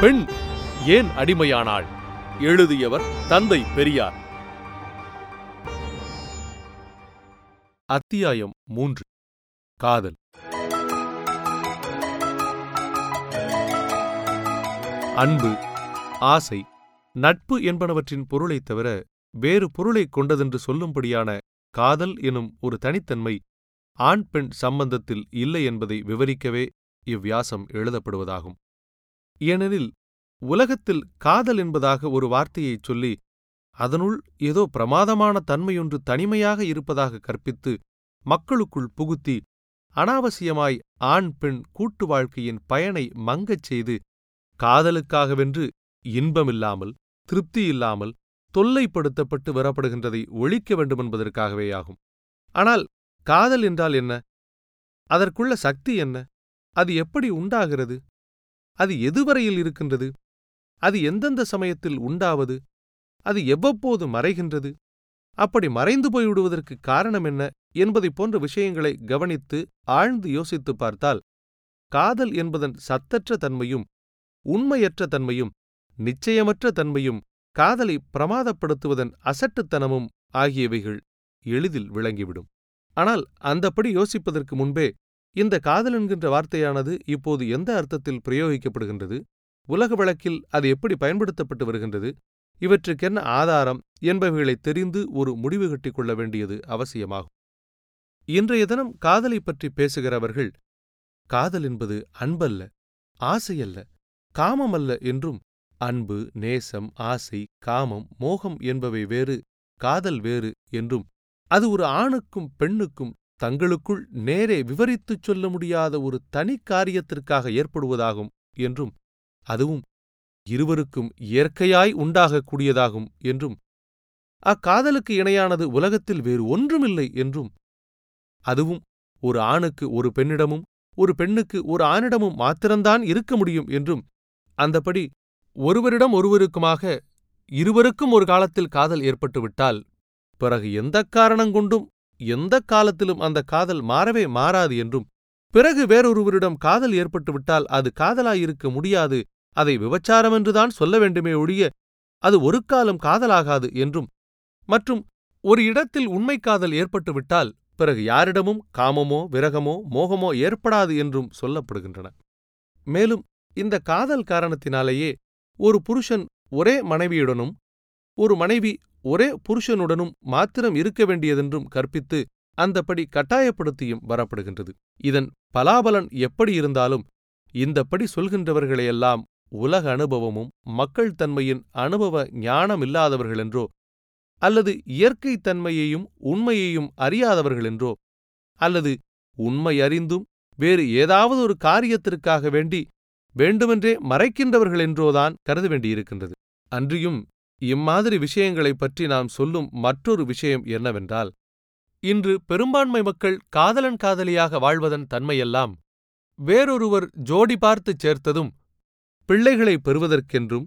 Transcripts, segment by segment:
பெண் ஏன் அடிமையானாள்? எழுதியவர் தந்தை பெரியார். அத்தியாயம் மூன்று. காதல். அன்பு ஆசை நட்பு என்பனவற்றின் பொருளைத் தவிர வேறு பொருளைக் கொண்டதென்று சொல்லும்படியான காதல் எனும் ஒரு தனித்தன்மை ஆண் பெண் சம்பந்தத்தில் இல்லை என்பதை விவரிக்கவே இவ்வியாசம் எழுதப்படுவதாகும். ஏனெனில் உலகத்தில் காதல் என்பதாக ஒரு வார்த்தையைச் சொல்லி அதனுள் ஏதோ பிரமாதமான தன்மையொன்று தனிமையாக இருப்பதாக கற்பித்து மக்களுக்குள் புகுத்தி அனாவசியமாய் ஆண் பெண் கூட்டு வாழ்க்கையின் பயனை மங்கச் செய்து காதலுக்காகவென்று இன்பமில்லாமல் திருப்தியில்லாமல் தொல்லைப்படுத்தப்பட்டு வரப்படுகின்றதை ஒழிக்க வேண்டுமென்பதற்காகவேயாகும். ஆனால் காதல் என்றால் என்ன? அதற்குள்ள சக்தி என்ன? அது எப்படி உண்டாகிறது? அது எதுவரையில் இருக்கின்றது? அது எந்தெந்த சமயத்தில் உண்டாவது? அது எவ்வப்போது மறைகின்றது? அப்படி மறைந்து போய்விடுவதற்கு காரணம் என்ன என்பதைப் போன்ற விஷயங்களை கவனித்து ஆழ்ந்து யோசித்துப் பார்த்தால் காதல் என்பதன் சத்தற்ற தன்மையும் உண்மையற்ற தன்மையும் நிச்சயமற்ற தன்மையும் காதலை பிரமாதப்படுத்துவதன் அசட்டுத்தனமும் ஆகியவைகள் எளிதில் விளங்கிவிடும். ஆனால் அந்தப்படி யோசிப்பதற்கு முன்பே இந்த காதல் என்கின்ற வார்த்தையானது இப்போது எந்த அர்த்தத்தில் பிரயோகிக்கப்படுகின்றது? உலக வழக்கில் அது எப்படி பயன்படுத்தப்பட்டு வருகின்றது? இவற்றுக்கென்ன ஆதாரம் என்பவைகளை தெரிந்து ஒரு முடிவு கட்டிக் கொள்ள வேண்டியது அவசியமாகும். இன்றைய தினம் காதலைப் பற்றி பேசுகிறவர்கள் காதல் என்பது அன்பல்ல ஆசையல்ல காமமல்ல என்றும் அன்பு நேசம் ஆசை காமம் மோகம் என்பவை வேறு காதல் வேறு என்றும் அது ஒரு ஆணுக்கும் பெண்ணுக்கும் தங்களுக்குள் நேரே விவரித்துச் சொல்ல முடியாத ஒரு தனி காரியத்திற்காக ஏற்படுவதாகும் என்றும் அதுவும் இருவருக்கும் இயற்கையாய் உண்டாகக்கூடியதாகும் என்றும் அக்காதலுக்கு இணையானது உலகத்தில் வேறு ஒன்றுமில்லை என்றும் அதுவும் ஒரு ஆணுக்கு ஒரு பெண்ணிடமும் ஒரு பெண்ணுக்கு ஒரு ஆணிடமும் மாத்திரம்தான் இருக்க முடியும் என்றும் அந்தபடி ஒருவரிடம் ஒருவருக்குமாக இருவருக்கும் ஒரு காலத்தில் காதல் ஏற்பட்டுவிட்டால் பிறகு எந்தக் காரணங்கொண்டும் எந்தக் காலத்திலும் அந்த காதல் மாறவே மாறாது என்றும் பிறகு வேறொருவரிடம் காதல் ஏற்பட்டுவிட்டால் அது காதலாயிருக்க முடியாது அதை விபச்சாரமென்றுதான் சொல்ல வேண்டுமே ஒழிய அது ஒரு காலம் காதலாகாது என்றும் மற்றும் ஒரு இடத்தில் உண்மை காதல் ஏற்பட்டுவிட்டால் பிறகு யாரிடமும் காமமோ விரகமோ மோகமோ ஏற்படாது என்றும் சொல்லப்படுகின்றன. மேலும் இந்த காதல் காரணத்தினாலேயே ஒரு புருஷன் ஒரே மனைவியுடனும் ஒரு மனைவி ஒரே புருஷனுடனும் மாத்திரம் இருக்க வேண்டியதென்றும் கற்பித்து அந்தப்படி கட்டாயப்படுத்தியும் வரப்படுகின்றது. இதன் பலாபலன் எப்படி இருந்தாலும் இந்தப்படி சொல்கின்றவர்களையெல்லாம் உலக அனுபவமும் மக்கள் தன்மையின் அனுபவ ஞானமில்லாதவர்களென்றோ அல்லது இயற்கை தன்மையையும் உண்மையையும் அறியாதவர்களென்றோ அல்லது உண்மை அறிந்தும் வேறு ஏதாவது ஒரு காரியத்திற்காக வேண்டி வேண்டுமென்றே மறைக்கின்றவர்களென்றோதான் கருத வேண்டியிருக்கின்றது. அன்றியும் இம்மாதிரி விஷயங்களைப் பற்றி நாம் சொல்லும் மற்றொரு விஷயம் என்னவென்றால் இன்று பெரும்பான்மை மக்கள் காதலன் காதலியாக வாழ்வதன் தன்மையெல்லாம் வேறொருவர் ஜோடி பார்த்துச் சேர்த்ததும் பிள்ளைகளை பெறுவதற்கென்றும்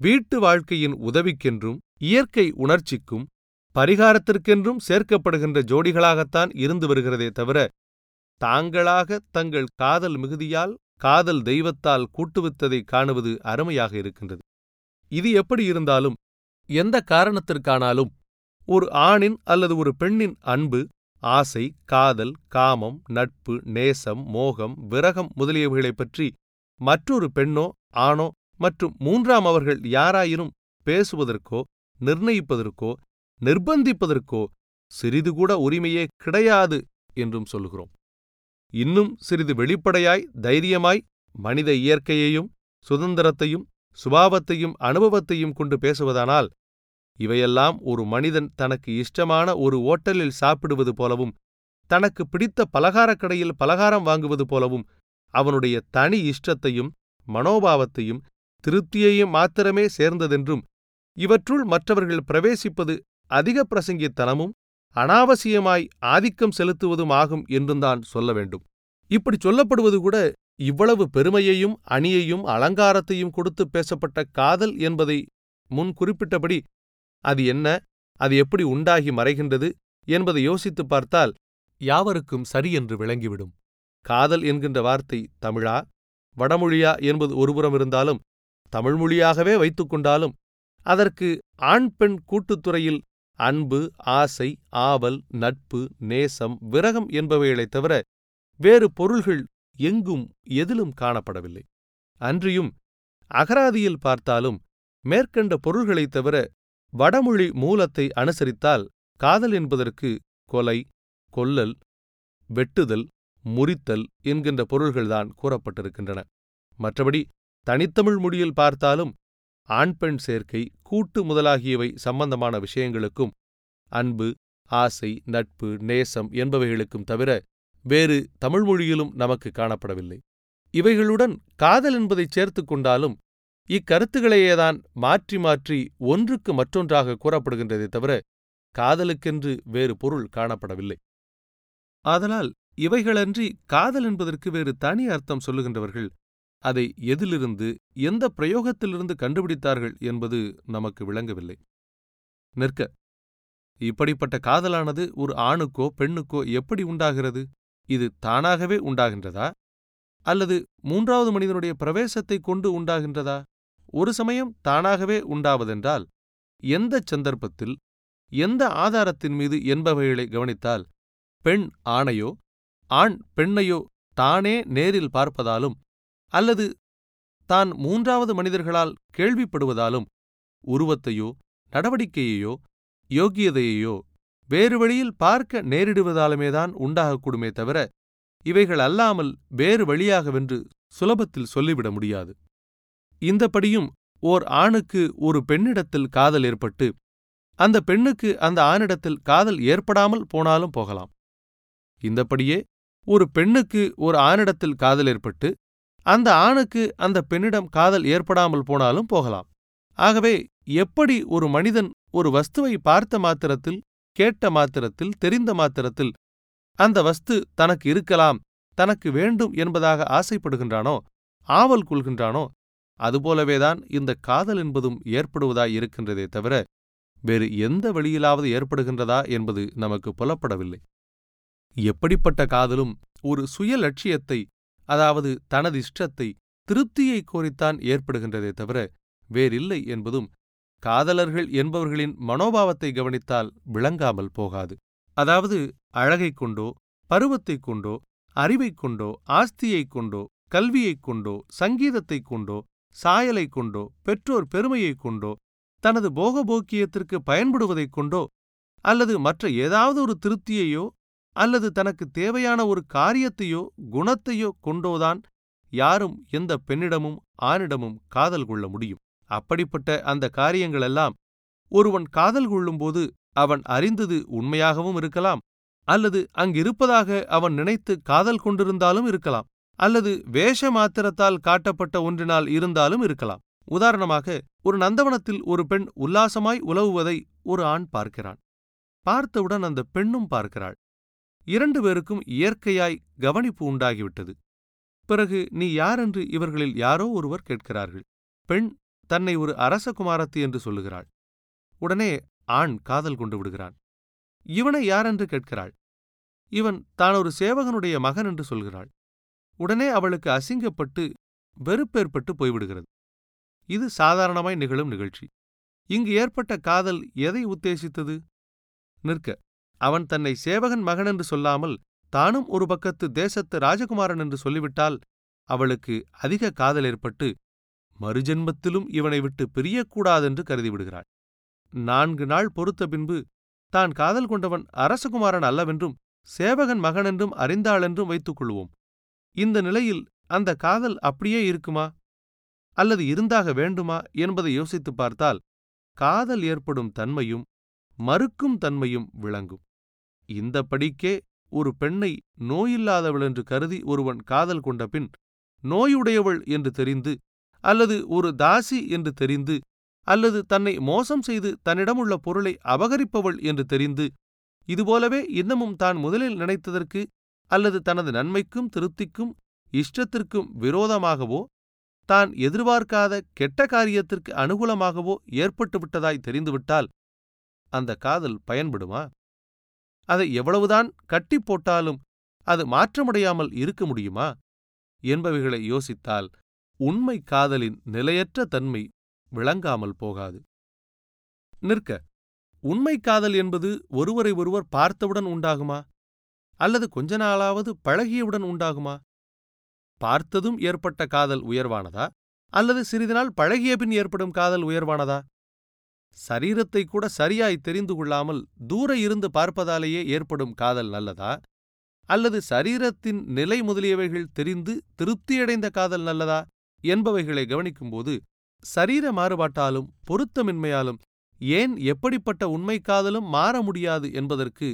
வீட்டு வாழ்க்கையின் உதவிக்கென்றும் இயற்கை உணர்ச்சிக்கும் பரிகாரத்திற்கென்றும் சேர்க்கப்படுகின்ற ஜோடிகளாகத்தான் இருந்து வருகிறதே தவிர தாங்களாக தங்கள் காதல் மிகுதியால் காதல் தெய்வத்தால் கூட்டுவித்ததை காணுவது அருமையாக இருக்கின்றது. இது எப்படி இருந்தாலும் எந்த காரணத்திற்கானாலும் ஒரு ஆணின் அல்லது ஒரு பெண்ணின் அன்பு ஆசை காதல் காமம் நட்பு நேசம் மோகம் விரகம் முதலியவைகளைப் பற்றி மற்றொரு பெண்ணோ ஆணோ மற்றும் மூன்றாம் அவர்கள் யாராயினும் பேசுவதற்கோ நிர்ணயிப்பதற்கோ நிர்பந்திப்பதற்கோ சிறிது கூட உரிமையே கிடையாது என்றும் சொல்கிறோம் இன்னும் சிறிது வெளிப்படையாய் தைரியமாய் மனித இயற்கையையும் சுதந்திரத்தையும் சுபாவத்தையும் அனுபவத்தையும் கொண்டு பேசுவதானால் இவையெல்லாம் ஒரு மனிதன் தனக்கு இஷ்டமான ஒரு ஓட்டலில் சாப்பிடுவது போலவும் தனக்கு பிடித்த பலகாரக் கடையில் பலகாரம் வாங்குவது போலவும் அவனுடைய தனி இஷ்டத்தையும் மனோபாவத்தையும் திருப்தியையும் மாத்திரமே சேர்ந்ததென்றும் இவற்றுள் மற்றவர்கள் பிரவேசிப்பது அதிக பிரசங்கித்தனமும் அனாவசியமாய் ஆதிக்கம் செலுத்துவதும் ஆகும் என்றுந்தான் சொல்ல வேண்டும். இப்படி சொல்லப்படுவது கூட இவ்வளவு பெருமையையும் அணியையும் அலங்காரத்தையும் கொடுத்து பேசப்பட்ட காதல் என்பதை முன் குறிப்பிட்டபடி அது என்ன? அது எப்படி உண்டாகி மறைகின்றது? என்பதை யோசித்துப் பார்த்தால் யாவருக்கும் சரியென்று விளங்கிவிடும். காதல் என்கின்ற வார்த்தை தமிழா? வடமொழியா என்பது ஒருபுறம் இருந்தாலும் தமிழ் மொழியாகவே வைத்துக்கொண்டாலும் அதற்கு ஆண் பெண் கூட்டுத்துறையில் அன்பு ஆசை ஆவல் நட்பு நேசம் விரகம் என்பவைகளைத் தவிர வேறு பொருள்கள் எங்கும் எதிலும் காணப்படவில்லை. அன்றியும் அகராதியில் பார்த்தாலும் மேற்கண்ட பொருள்களைத் தவிர வடமொழி மூலத்தை அனுசரித்தால் காதல் என்பதற்கு கொலை கொல்லல் வெட்டுதல் முறித்தல் என்கின்ற பொருள்கள்தான் கூறப்பட்டிருக்கின்றன. மற்றபடி தனித்தமிழ் மொழியில் பார்த்தாலும் ஆண் பெண் சேர்க்கை கூட்டு முதலாகியவை சம்பந்தமான விஷயங்களுக்கும் அன்பு ஆசை நட்பு நேசம் என்பவைகளுக்கும் தவிர வேறு தமிழ் மொழியிலும் நமக்கு காணப்படவில்லை. இவைகளுடன் காதல் என்பதைச் சேர்த்துக் கொண்டாலும் இக்கருத்துகளையேதான் மாற்றி மாற்றி ஒன்றுக்கு மற்றொன்றாக கூறப்படுகின்றதே தவிர காதலுக்கென்று வேறு பொருள் காணப்படவில்லை. ஆதலால் இவைகளன்றி காதல் என்பதற்கு வேறு தனி அர்த்தம் சொல்லுகின்றவர்கள் அதை எதிலிருந்து எந்த பிரயோகத்திலிருந்து கண்டுபிடித்தார்கள் என்பது நமக்கு விளங்கவில்லை. நிற்க இப்படிப்பட்ட காதலானது ஒரு ஆணுக்கோ பெண்ணுக்கோ எப்படி உண்டாகிறது? இது தானாகவே உண்டாகின்றதா? அல்லது மூன்றாவது மனிதனுடைய பிரவேசத்தை கொண்டு உண்டாகின்றதா? ஒரு சமயம் தானாகவே உண்டாவதென்றால் எந்த சந்தர்ப்பத்தில் எந்த ஆதாரத்தின் மீது என்பவைகளை கவனித்தால் பெண் ஆணையோ ஆண் பெண்ணையோ தானே நேரில் பார்ப்பதாலும் அல்லது தான் மூன்றாவது மனிதர்களால் கேள்விப்படுவதாலும் உருவத்தையோ நடவடிக்கையையோ யோக்கியதையையோ வேறு வழியில் பார்க்க நேரிடுவதாலுமேதான் உண்டாகக்கூடுமே தவிர இவைகள் அல்லாமல் வேறு வழியாகவென்று சுலபத்தில் சொல்லிவிட முடியாது. இந்தப்படியும் ஓர் ஆணுக்கு ஒரு பெண்ணிடத்தில் காதல் ஏற்பட்டு அந்த பெண்ணுக்கு அந்த ஆணிடத்தில் காதல் ஏற்படாமல் போனாலும் போகலாம். இந்தப்படியே ஒரு பெண்ணுக்கு ஒரு ஆணிடத்தில் காதல் ஏற்பட்டு அந்த ஆணுக்கு அந்த பெண்ணிடம் காதல் ஏற்படாமல் போனாலும் போகலாம். ஆகவே எப்படி ஒரு மனிதன் ஒரு வஸ்துவை பார்த்த மாத்திரத்தில் கேட்ட மாத்திரத்தில் தெரிந்த மாத்திரத்தில் அந்த வஸ்து தனக்கு இருக்கலாம் தனக்கு வேண்டும் என்பதாக ஆசைப்படுகின்றானோ ஆவல் கொள்கின்றானோ அதுபோலவேதான் இந்த காதல் என்பதும் ஏற்படுவதாய் இருக்கின்றதே தவிர வேறு எந்த வழியிலாவது ஏற்படுகின்றதா என்பது நமக்கு புலப்படவில்லை. எப்படிப்பட்ட காதலும் ஒரு சுய லட்சியத்தை அதாவது தனது இஷ்டத்தை திருப்தியை கோரித்தான் ஏற்படுகின்றதே தவிர வேறில்லை என்பதும் காதலர்கள் என்பவர்களின் மனோபாவத்தை கவனித்தால் விளங்காமல் போகாது. அதாவது அழகைக் கொண்டோ பருவத்தைக் கொண்டோ அறிவைக் கொண்டோ ஆஸ்தியைக் கொண்டோ கல்வியைக் கொண்டோ சங்கீதத்தைக் கொண்டோ சாயலைக் கொண்டோ பெற்றோர் பெருமையைக் கொண்டோ தனது போகபோக்கியத்திற்கு பயன்படுவதைக் கொண்டோ அல்லது மற்ற ஏதாவது ஒரு திருப்தியையோ அல்லது தனக்கு தேவையான ஒரு காரியத்தையோ குணத்தையோ கொண்டோதான் யாரும் எந்த பெண்ணிடமும் ஆணிடமும் காதல் கொள்ள முடியும். அப்படிப்பட்ட அந்த காரியங்களெல்லாம் ஒருவன் காதல் கொள்ளும்போது அவன் அறிந்தது உண்மையாகவும் இருக்கலாம் அல்லது அங்கிருப்பதாக அவன் நினைத்து காதல் கொண்டிருந்தாலும் இருக்கலாம். அல்லது வேஷ மாத்திரத்தால் காட்டப்பட்ட ஒன்றினால் இருந்தாலும் இருக்கலாம். உதாரணமாக ஒரு நந்தவனத்தில் ஒரு பெண் உல்லாசமாய் உலவுவதை ஒரு ஆண் பார்க்கிறான். பார்த்தவுடன் அந்த பெண்ணும் பார்க்கிறாள். இரண்டு பேருக்கும் இயற்கையாய் கவனிப்பு உண்டாகிவிட்டது. பிறகு நீ யாரென்று இவர்களில் யாரோ ஒருவர் கேட்கிறார்கள். பெண் தன்னை ஒரு அரச குமாரத்தி என்று சொல்லுகிறாள். உடனே ஆண் காதல் கொண்டு விடுகிறான். இவனை யாரென்று கேட்கிறாள். இவன் தான் ஒரு சேவகனுடைய மகன் என்று சொல்கிறாள். உடனே அவளுக்கு அசிங்கப்பட்டு வெறுப்பேற்பட்டு போய்விடுகிறது. இது சாதாரணமாய் நிகழும் நிகழ்ச்சி. இங்கு ஏற்பட்ட காதல் எதை உத்தேசித்தது? நிற்க அவன் தன்னை சேவகன் மகன் என்று சொல்லாமல் தானும் ஒரு பக்கத்து தேசத்து ராஜகுமாரன் என்று சொல்லிவிட்டால் அவளுக்கு அதிக காதல் ஏற்பட்டு மறுஜென்மத்திலும் இவனை விட்டு பிரியக்கூடாதென்று கருதிவிடுகிறாள். நான்கு நாள் பொறுத்த பின்பு தான் காதல் கொண்டவன் அரசகுமாரன் அல்லவென்றும் சேவகன் மகனென்றும் அறிந்தாளென்றும் வைத்துக் கொள்வோம். இந்த நிலையில் அந்த காதல் அப்படியே இருக்குமா? அல்லது இருந்தாக வேண்டுமா? என்பதை யோசித்துப் பார்த்தால் காதல் ஏற்படும் தன்மையும் மறுக்கும் தன்மையும் விளங்கும். இந்த படிக்கே ஒரு பெண்ணை நோயில்லாதவள் என்று கருதி ஒருவன் காதல் கொண்ட பின் நோயுடையவள் என்று தெரிந்து அல்லது ஒரு தாசி என்று தெரிந்து அல்லது தன்னை மோசம் செய்து தன்னிடமுள்ள பொருளை அபகரிப்பவள் என்று தெரிந்து இதுபோலவே இன்னமும் தான் முதலில் நினைத்ததற்கு அல்லது தனது நன்மைக்கும் திருப்திக்கும் இஷ்டத்திற்கும் விரோதமாகவோ தான் எதிர்பார்க்காத கெட்ட காரியத்திற்கு அனுகூலமாகவோ ஏற்பட்டுவிட்டதாய் தெரிந்துவிட்டால் அந்த காதல் பயன்படுமா? அதை எவ்வளவுதான் கட்டி போட்டாலும் அது மாற்றமடையாமல் இருக்க முடியுமா? என்பவைகளை யோசித்தால் உண்மை காதலின் நிலையற்ற தன்மை விளங்காமல் போகாது. நிற்க உண்மை காதல் என்பது ஒருவரை ஒருவர் பார்த்தவுடன் உண்டாகுமா? அல்லது கொஞ்ச நாளாவது பழகியவுடன் உண்டாகுமா? பார்த்ததும் ஏற்பட்ட காதல் உயர்வானதா? அல்லது சிறிது நாள் பழகிய பின் ஏற்படும் காதல் உயர்வானதா? சரீரத்தை கூட சரியாய் தெரிந்து கொள்ளாமல் தூர இருந்து பார்ப்பதாலேயே ஏற்படும் காதல் நல்லதா? அல்லது சரீரத்தின் நிலை முதலியவைகள் தெரிந்து திருப்தியடைந்த காதல் நல்லதா? என்பவைகளை கவனிக்கும்போது சரீர மாறுபாட்டாலும் பொருத்தமின்மையாலும் ஏன் எப்படிப்பட்ட உண்மை காதலும் மாற முடியாது என்பதற்கு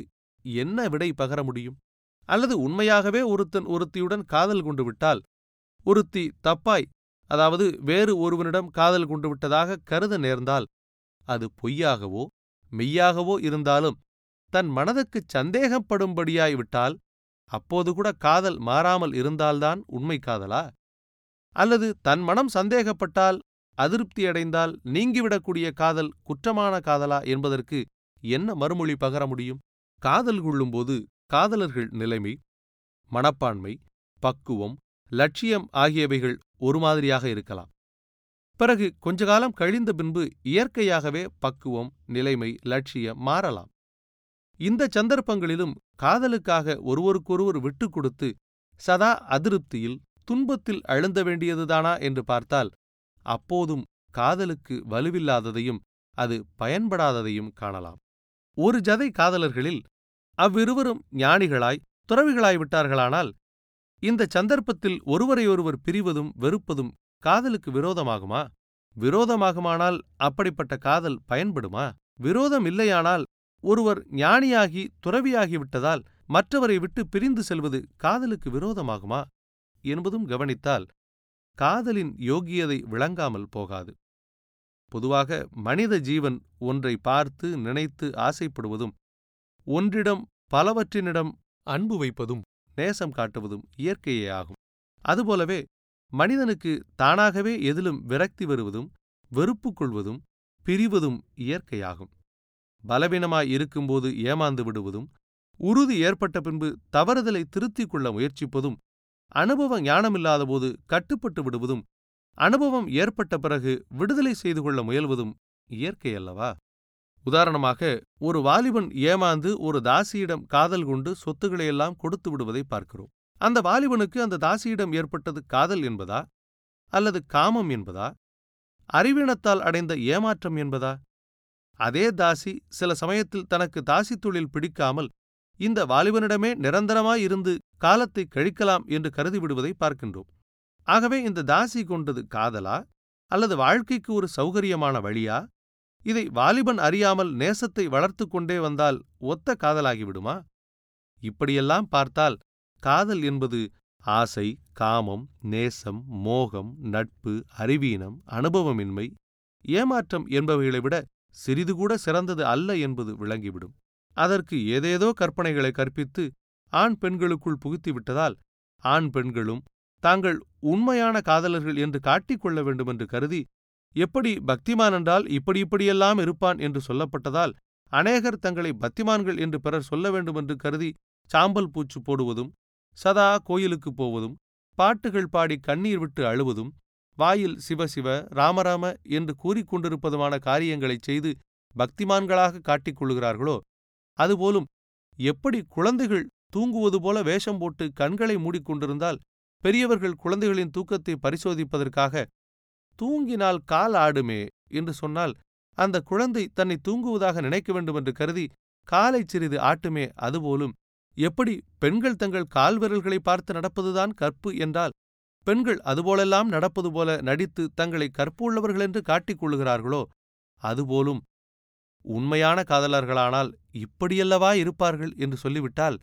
என்ன விடை பகர முடியும்? அல்லது உண்மையாகவே ஒருத்தன் ஒருத்தியுடன் காதல் கொண்டு விட்டால் ஒருத்தி தப்பாய் அதாவது வேறு ஒருவனிடம் காதல் கொண்டு விட்டதாக கருத நேர்ந்தால் அது பொய்யாகவோ மெய்யாகவோ இருந்தாலும் தன் மனதுக்குச் சந்தேகப்படும்படியாய் விட்டால் அப்போது கூட காதல் மாறாமல் இருந்தால்தான் உண்மை காதலா? அல்லது தன் மனம் சந்தேகப்பட்டால் அதிருப்தியடைந்தால் நீங்கிவிடக்கூடிய காதல் குற்றமான காதலா என்பதற்கு என்ன மறுமொழி பகர முடியும்? காதல் கொள்ளும்போது காதலர்கள் நிலைமை மனப்பான்மை பக்குவம் லட்சியம் ஆகியவைகள் ஒரு மாதிரியாக இருக்கலாம். பிறகு கொஞ்ச காலம் கழிந்த பின்பு இயற்கையாகவே பக்குவம் நிலைமை லட்சியம் மாறலாம். இந்த சந்தர்ப்பங்களிலும் காதலுக்காக ஒருவருக்கொருவர் விட்டுக் கொடுத்து சதா அதிருப்தியில் துன்பத்தில் அழுந்த வேண்டியதுதானா என்று பார்த்தால் அப்போதும் காதலுக்கு வலுவில்லாததையும் அது பயன்படாததையும் காணலாம். ஒரு ஜதை காதலர்களில் அவ்விருவரும் ஞானிகளாய் துறவிகளாய் விட்டார்களானால் இந்த சந்தர்ப்பத்தில் ஒருவரையொருவர் பிரிவதும் வெறுப்பதும் காதலுக்கு விரோதமாகுமா? விரோதமாகுமானால் அப்படிப்பட்ட காதல் பயன்படுமா? விரோதம் இல்லையானால் ஒருவர் ஞானியாகி துறவியாகிவிட்டதால் மற்றவரை விட்டு பிரிந்து செல்வது காதலுக்கு விரோதமாகுமா? என்பதும் கவனித்தால் காதலின் யோகியதை விளங்காமல் போகாது. பொதுவாக மனித ஜீவன் ஒன்றை பார்த்து நினைத்து ஆசைப்படுவதும் ஒன்றிடம் பலவற்றினிடம் அன்பு வைப்பதும் நேசம் காட்டுவதும் இயற்கையே ஆகும். அதுபோலவே மனிதனுக்கு தானாகவே எதிலும் விரக்தி வருவதும் வெறுப்பு கொள்வதும் பிரிவதும் இயற்கையாகும். பலவீனமாய் இருக்கும்போது ஏமாந்து விடுவதும் உறுதி ஏற்பட்ட பின்பு தவறுதலை திருத்திக் கொள்ள முயற்சிப்பதும் அனுபவ ஞானமில்லாதபோது கட்டுப்பட்டு விடுவதும் அனுபவம் ஏற்பட்ட பிறகு விடுதலை செய்து கொள்ள முயல்வதும் இயற்கை அல்லவா? உதாரணமாக ஒரு வாலிபன் ஏமாந்து ஒரு தாசியிடம் காதல் கொண்டு சொத்துக்களையெல்லாம் கொடுத்து விடுவதை பார்க்கிறோம். அந்த வாலிபனுக்கு அந்த தாசியிடம் ஏற்பட்டது காதல் என்பதா? அல்லது காமம் என்பதா? அறிவீனத்தால் அடைந்த ஏமாற்றம் என்பதா? அதே தாசி சில சமயத்தில் தனக்கு தாசி தொழில் பிடிக்காமல் இந்த வாலிபனிடமே நிரந்தரமாயிருந்து காலத்தை கழிக்கலாம் என்று கருதிவிடுவதை பார்க்கின்றோம். ஆகவே இந்த தாசி கொண்டது காதலா அல்லது வாழ்க்கைக்கு ஒரு சௌகரியமான வழியா? இதை வாலிபன் அறியாமல் நேசத்தை வளர்த்து கொண்டே வந்தால் ஒத்த காதலாகிவிடுமா இப்படியெல்லாம் பார்த்தால் காதல் என்பது ஆசை காமம் நேசம் மோகம் நட்பு அறிவீனம் அனுபவமின்மை ஏமாற்றம் என்பவைகளை விட சிறிது கூட சிறந்தது அல்ல என்பது விளங்கிவிடும். அதற்கு ஏதேதோ கற்பனைகளை கற்பித்து ஆண் பெண்களுக்குள் புகுத்திவிட்டதால் ஆண் பெண்களும் தாங்கள் உண்மையான காதலர்கள் என்று காட்டிக்கொள்ள வேண்டுமென்று கருதி எப்படி பக்திமான் என்றால் இப்படி இப்படியெல்லாம் இருப்பான் என்று சொல்லப்பட்டதால் அநேகர் தங்களை பக்திமான்கள் என்று பிறர் சொல்ல வேண்டுமென்று கருதி சாம்பல் பூச்சு போடுவதும் சதா கோயிலுக்குப் போவதும் பாட்டுகள் பாடி கண்ணீர் விட்டு அழுவதும் வாயில் சிவசிவ ராமராம என்று கூறிக்கொண்டிருப்பதுமான காரியங்களைச் செய்து பக்திமான்களாக காட்டிக் கொள்கிறார்களோ அதுபோலும் எப்படி குழந்தைகள் தூங்குவது போல வேஷம் போட்டு கண்களை மூடிக்கொண்டிருந்தால் பெரியவர்கள் குழந்தைகளின் தூக்கத்தை பரிசோதிப்பதற்காக தூங்கினால் கால் ஆடுமே என்று சொன்னால் அந்த குழந்தை தன்னை தூங்குவதாக நினைக்க வேண்டுமென்று கருதி காலைச் சிறிது ஆட்டுமே அதுபோலும் எப்படி பெண்கள் தங்கள் கால்விரல்களை பார்த்து நடப்பதுதான் கற்பு என்றால் பெண்கள் அதுபோலெல்லாம் நடப்பது போல நடித்து தங்களை கற்பு உள்ளவர்கள் என்று காட்டிக் கொள்ளுகிறார்களோ அதுபோலும் உண்மையான காதலர்களானால் இப்படியல்லவா இருப்பார்கள்? என்று சொல்லிவிட்டால்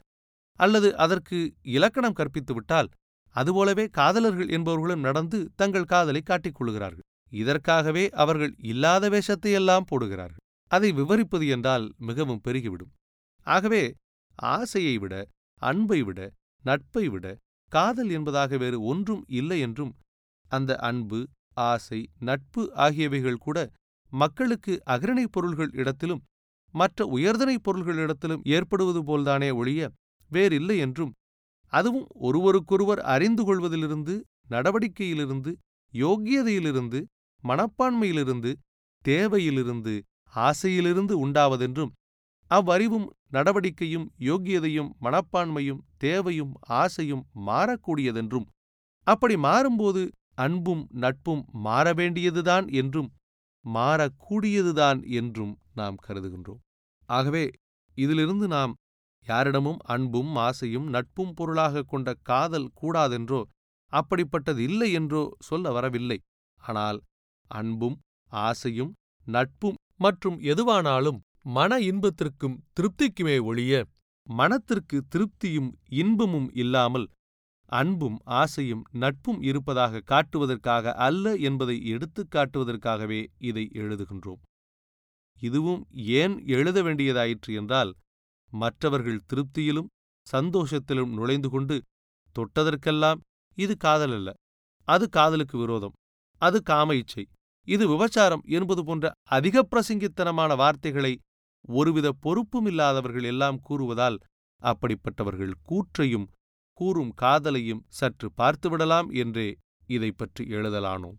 அல்லது அதற்கு இலக்கணம் கற்பித்துவிட்டால் அதுபோலவே காதலர்கள் என்பவர்களும் நடந்து தங்கள் காதலை காட்டிக் கொள்கிறார்கள். இதற்காகவே அவர்கள் இல்லாத வேஷத்தையெல்லாம் போடுகிறார்கள். அதை விவரிப்பது என்றால் மிகவும் பெருகிவிடும். ஆகவே ஆசையை விட அன்பை விட நட்பை விட காதல் என்பதாக வேறு ஒன்றும் இல்லை என்றும் அந்த அன்பு ஆசை நட்பு ஆகியவைகள் கூட மக்களுக்கு அகரணைப் பொருள்கள் இடத்திலும் மற்ற உயர்தனைப் பொருள்களிடத்திலும் ஏற்படுவது போல்தானே ஒழிய வேறில்லை என்றும் அதுவும் ஒருவருக்கொருவர் அறிந்து கொள்வதிலிருந்து நடவடிக்கையிலிருந்து யோக்கியதையிலிருந்து மனப்பான்மையிலிருந்து தேவையிலிருந்து ஆசையிலிருந்து உண்டாவதென்றும் அவ்வறிவும் நடவடிக்கையும் யோக்கியதையும் மனப்பான்மையும் தேவையும் ஆசையும் மாறக்கூடியதென்றும் அப்படி மாறும்போது அன்பும் நட்பும் மாற வேண்டியதுதான் என்றும் மாறக்கூடியதுதான் என்றும் நாம் கருதுகின்றோம். ஆகவே இதிலிருந்து நாம் யாரிடமும் அன்பும் ஆசையும் நட்பும் பொருளாக கொண்ட காதல் கூடாதென்றோ அப்படிப்பட்டது இல்லை என்றோ சொல்ல வரவில்லை. ஆனால் அன்பும் ஆசையும் நட்பும் மற்றும் எதுவானாலும் மன இன்பத்திற்கும் திருப்திக்குமே ஒழிய மனத்திற்கு திருப்தியும் இன்பமும் இல்லாமல் அன்பும் ஆசையும் நட்பும் இருப்பதாக காட்டுவதற்காக அல்ல என்பதை எடுத்துக் காட்டுவதற்காகவே இதை எழுதுகின்றோம். இதுவும் ஏன் எழுத வேண்டியதாயிற்று என்றால் மற்றவர்கள் திருப்தியிலும் சந்தோஷத்திலும் நுழைந்து கொண்டு தொட்டதற்கெல்லாம் இது காதல் அல்ல. அது காதலுக்கு விரோதம். அது காம இச்சை. இது விபச்சாரம் என்பது போன்ற அதிக பிரசங்கித்தனமான வார்த்தைகளை ஒருவித பொறுப்பும் இல்லாதவர்கள் எல்லாம் கூறுவதால் அப்படிப்பட்டவர்கள் கூற்றையும் கூறும் காதலையும் சற்று பார்த்துவிடலாம் என்றே இதை பற்றி எழுதலானோம்.